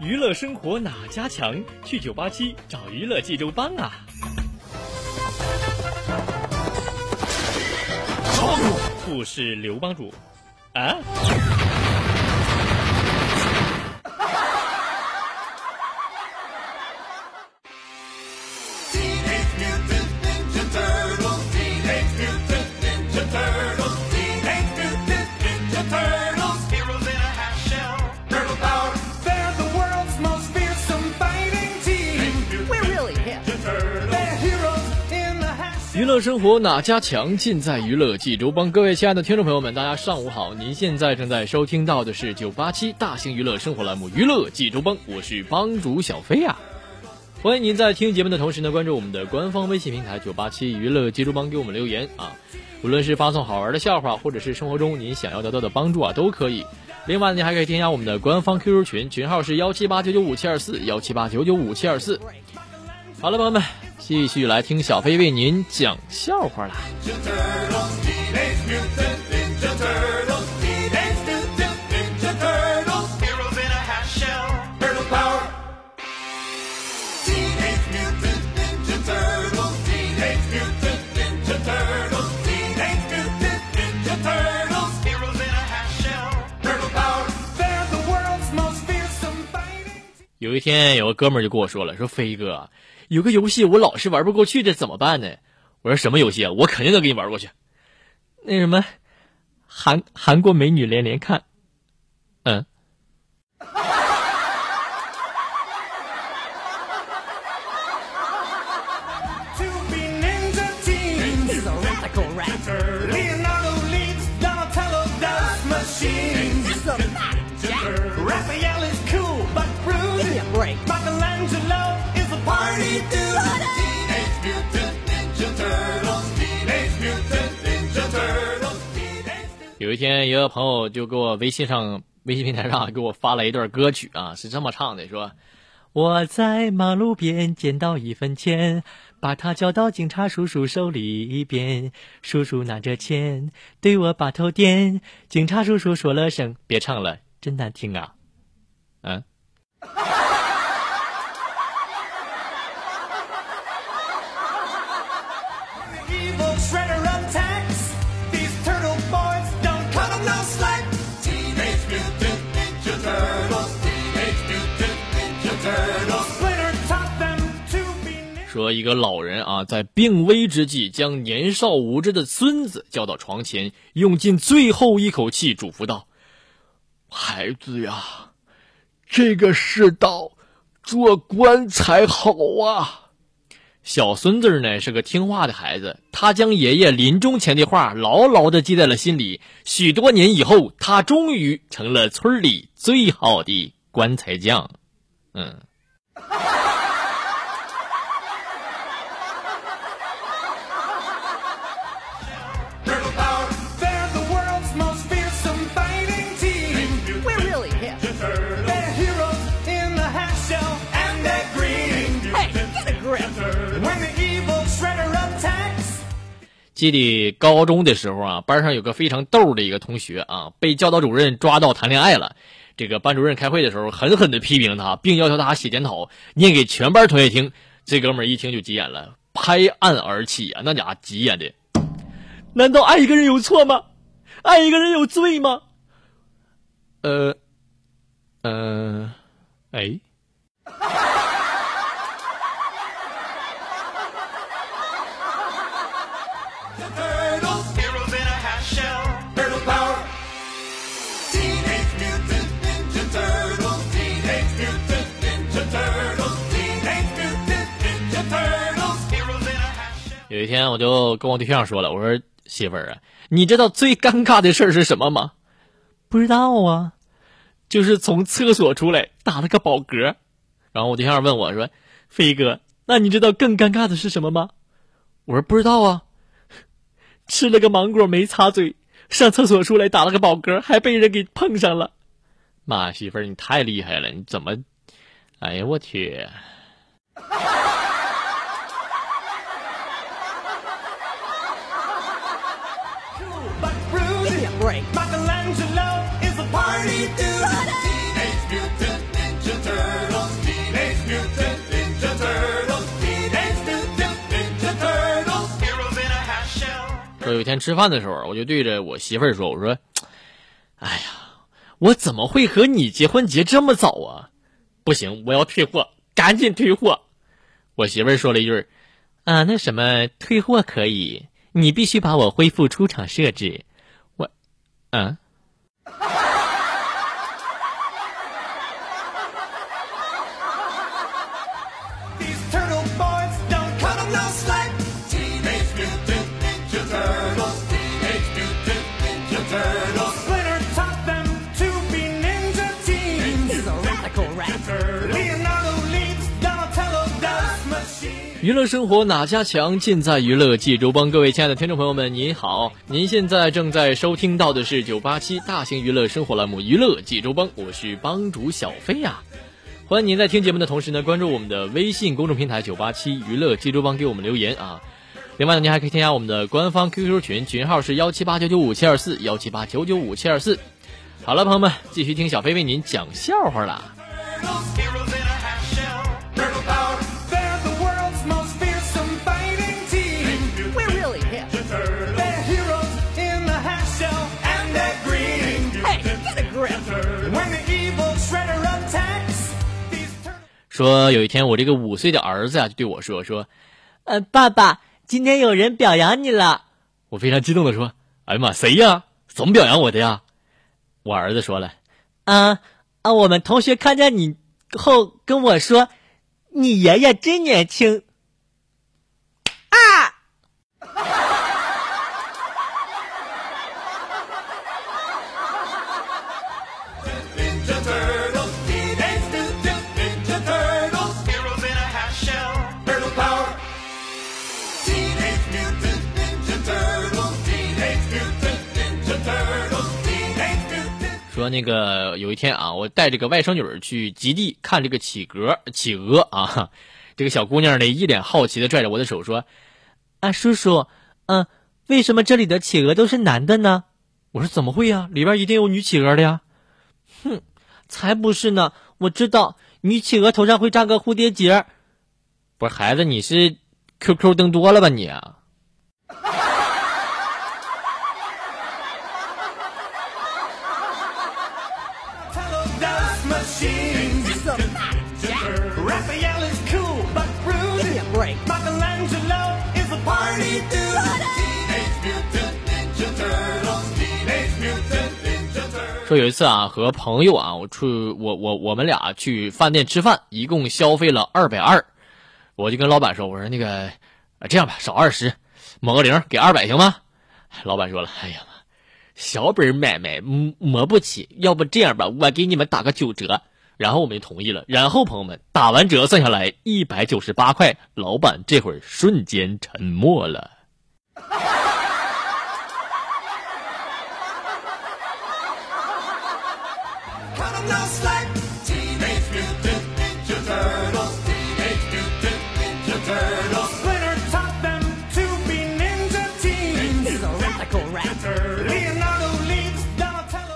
娱乐生活哪家强？去九八七找娱乐济州帮啊！不是刘帮主啊。乐生活哪家强？尽在娱乐济州帮。各位亲爱的听众朋友们，大家上午好！您现在正在收听到的是九八七大型娱乐生活栏目《娱乐济州帮》，我是帮主小飞啊。欢迎您在听节目的同时呢，关注我们的官方微信平台九八七娱乐济州帮，给我们留言啊。无论是发送好玩的笑话，或者是生活中您想要得到的帮助啊，都可以。另外，您还可以添加我们的官方 QQ 群，群号是幺七八九九五七二四幺七八九九五七二四。好了，朋友们。继续来听小飞为您讲笑话啦。有一天，有个哥们儿就跟我说了：“说飞哥。”有个游戏我老是玩不过去，这怎么办呢？我说什么游戏啊？我肯定能给你玩过去。那什么，韩韩国美女连连看，嗯。天，一个朋友就给我微信上、微信平台上给我发了一段歌曲啊，是这么唱的：说我在马路边捡到一分钱，把它交到警察叔叔手里边，叔叔拿着钱对我把头点，警察叔叔说了声别唱了，真难听啊，嗯。一个老人啊，在病危之际，将年少无知的孙子叫到床前，用尽最后一口气嘱咐道：“孩子呀，这个世道，做官才好啊。”小孙子呢是个听话的孩子，他将爷爷临终前的话牢牢的记在了心里。许多年以后，他终于成了村里最好的棺材匠。嗯。记得高中的时候啊，班上有个非常逗的一个同学啊，被教导主任抓到谈恋爱了。这个班主任开会的时候，狠狠的批评他，并要求他写检讨，念给全班同学听。这哥们儿一听就急眼了，拍案而起啊，那家伙急眼的。难道爱一个人有错吗？爱一个人有罪吗？呃，呃，哎。有一天，我就跟我对象说了：“我说媳妇儿啊，你知道最尴尬的事儿是什么吗？不知道啊，就是从厕所出来打了个饱嗝。然后我对象问我说：‘飞哥，那你知道更尴尬的是什么吗？我说不知道啊。吃了个芒果没擦嘴，上厕所出来打了个饱嗝，还被人给碰上了。妈媳妇儿，你太厉害了！你怎么？哎呀，我去！说有一天吃饭的时候，我就对着我媳妇儿说：“我说，哎呀，我怎么会和你结婚结这么早啊？不行，我要退货，赶紧退货。”我媳妇儿说了一句：“啊，那什么，退货可以，你必须把我恢复出厂设置。”嗯。娱乐生活哪家强，尽在娱乐济州帮。各位亲爱的听众朋友们，您好！您现在正在收听到的是九八七大型娱乐生活栏目《娱乐济州帮》，我是帮主小飞呀。欢迎您在听节目的同时呢，关注我们的微信公众平台九八七娱乐济州帮，给我们留言啊。另外呢，您还可以添加我们的官方 QQ 群，群号是幺七八九九五七二四幺七八九九五七二四。好了，朋友们，继续听小飞为您讲笑话啦。说有一天，我这个五岁的儿子啊，就对我说：“说，呃，爸爸，今天有人表扬你了。”我非常激动的说：“哎呀妈，谁呀？怎么表扬我的呀？”我儿子说了：“啊啊，我们同学看见你后跟我说，你爷爷真年轻。”那个有一天啊，我带这个外甥女去极地看这个企鹅，企鹅啊，这个小姑娘呢一脸好奇的拽着我的手说：“啊，叔叔，嗯，为什么这里的企鹅都是男的呢？”我说：“怎么会呀？里边一定有女企鹅的呀。”哼，才不是呢！我知道女企鹅头上会扎个蝴蝶结。不是孩子，你是 QQ 登多了吧你？说有一次啊，和朋友啊，我出我我我们俩去饭店吃饭，一共消费了二百二，我就跟老板说，我说那个，这样吧，少二十，抹个零，给二百行吗？老板说了，哎呀妈，小本买卖抹不起，要不这样吧，我给你们打个九折。然后我们就同意了。然后朋友们打完折算下来一百九十八块，老板这会儿瞬间沉默了。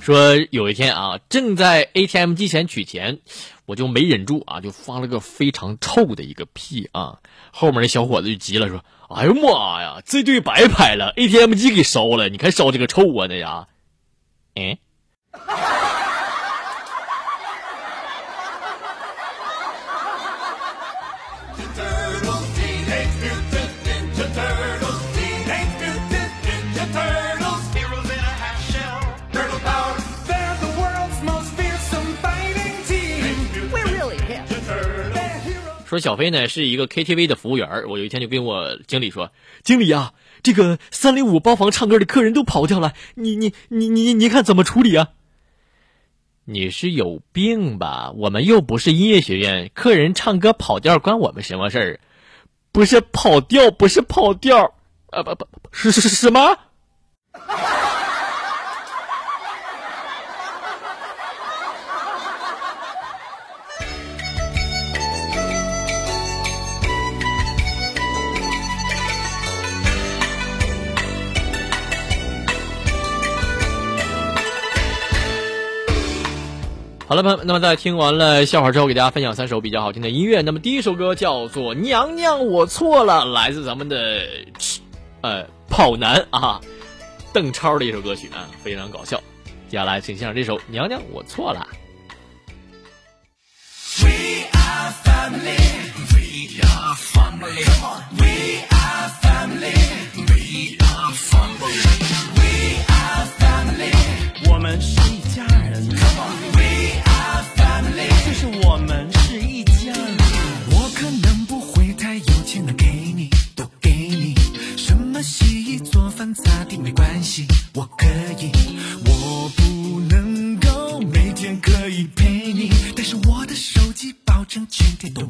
说有一天啊，正在 ATM 机前取钱，我就没忍住啊，就发了个非常臭的一个屁啊。后面那小伙子就急了，说：“哎呦妈呀，这对白拍了，ATM 机给烧了，你看烧这个臭啊，那呀，嗯。”说小飞呢是一个 KTV 的服务员，我有一天就跟我经理说：“经理啊，这个三零五包房唱歌的客人都跑掉了，你你你你你看怎么处理啊？”你是有病吧？我们又不是音乐学院，客人唱歌跑调关我们什么事儿？不是跑调，不是跑调，啊不不是是是什么？好了，朋友们，那么在听完了笑话之后，给大家分享三首比较好听的音乐。那么第一首歌叫做《娘娘我错了》，来自咱们的呃跑男啊，邓超的一首歌曲啊，非常搞笑。接下来请欣赏这首《娘娘我错了》。We are family. We are family. Come on. We are family. We are family. We are family. 我们是一家人。Come on. 就是我们是一家人。我可能不会太有钱能给你，都给你。什么洗衣做饭擦地没关系，我可以。我不能够每天可以陪你，但是我的手机保证全天都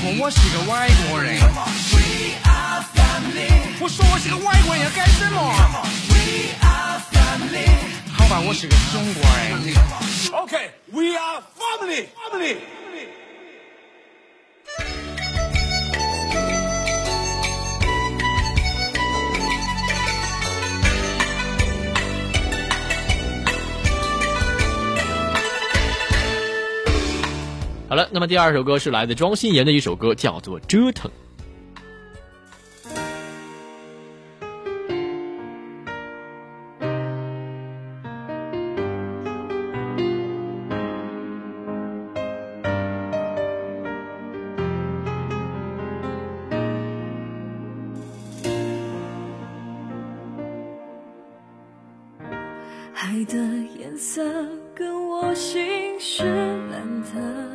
family。我说过我是个外国人，We are family。我说我是个外国人要干什么？Come on,？We are family。好吧，我是个中国人。OK，We are family family 好了那么第二首歌是来自庄心妍的一首歌叫做折腾。海的颜色跟我心是蓝的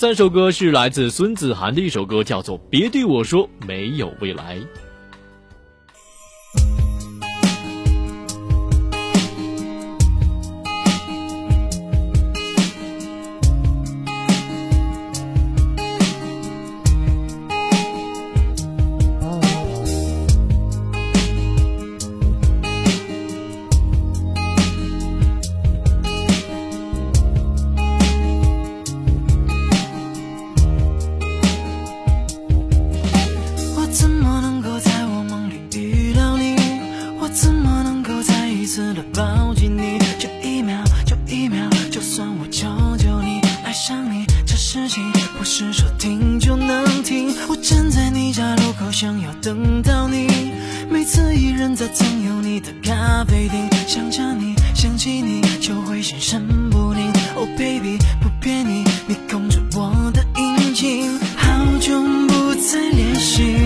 三首歌是来自孙子涵的一首歌叫做别对我说没有未来。在总有你的咖啡厅想着你想起你就会心神不宁。Oh baby 不骗你你控制我的阴晴好久不再联系。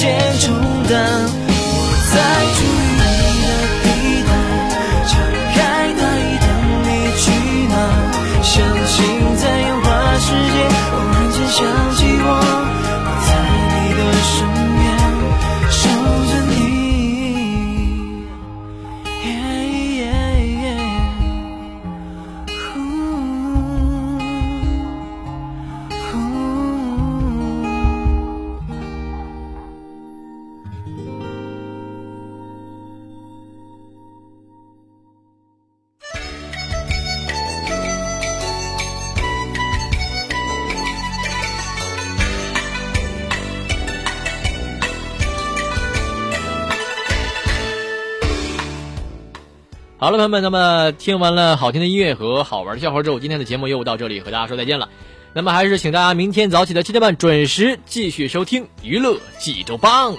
圈出好了，朋友们，那么听完了好听的音乐和好玩的笑话之后，今天的节目又到这里和大家说再见了。那么还是请大家明天早起的七点半准时继续收听娱乐济州帮。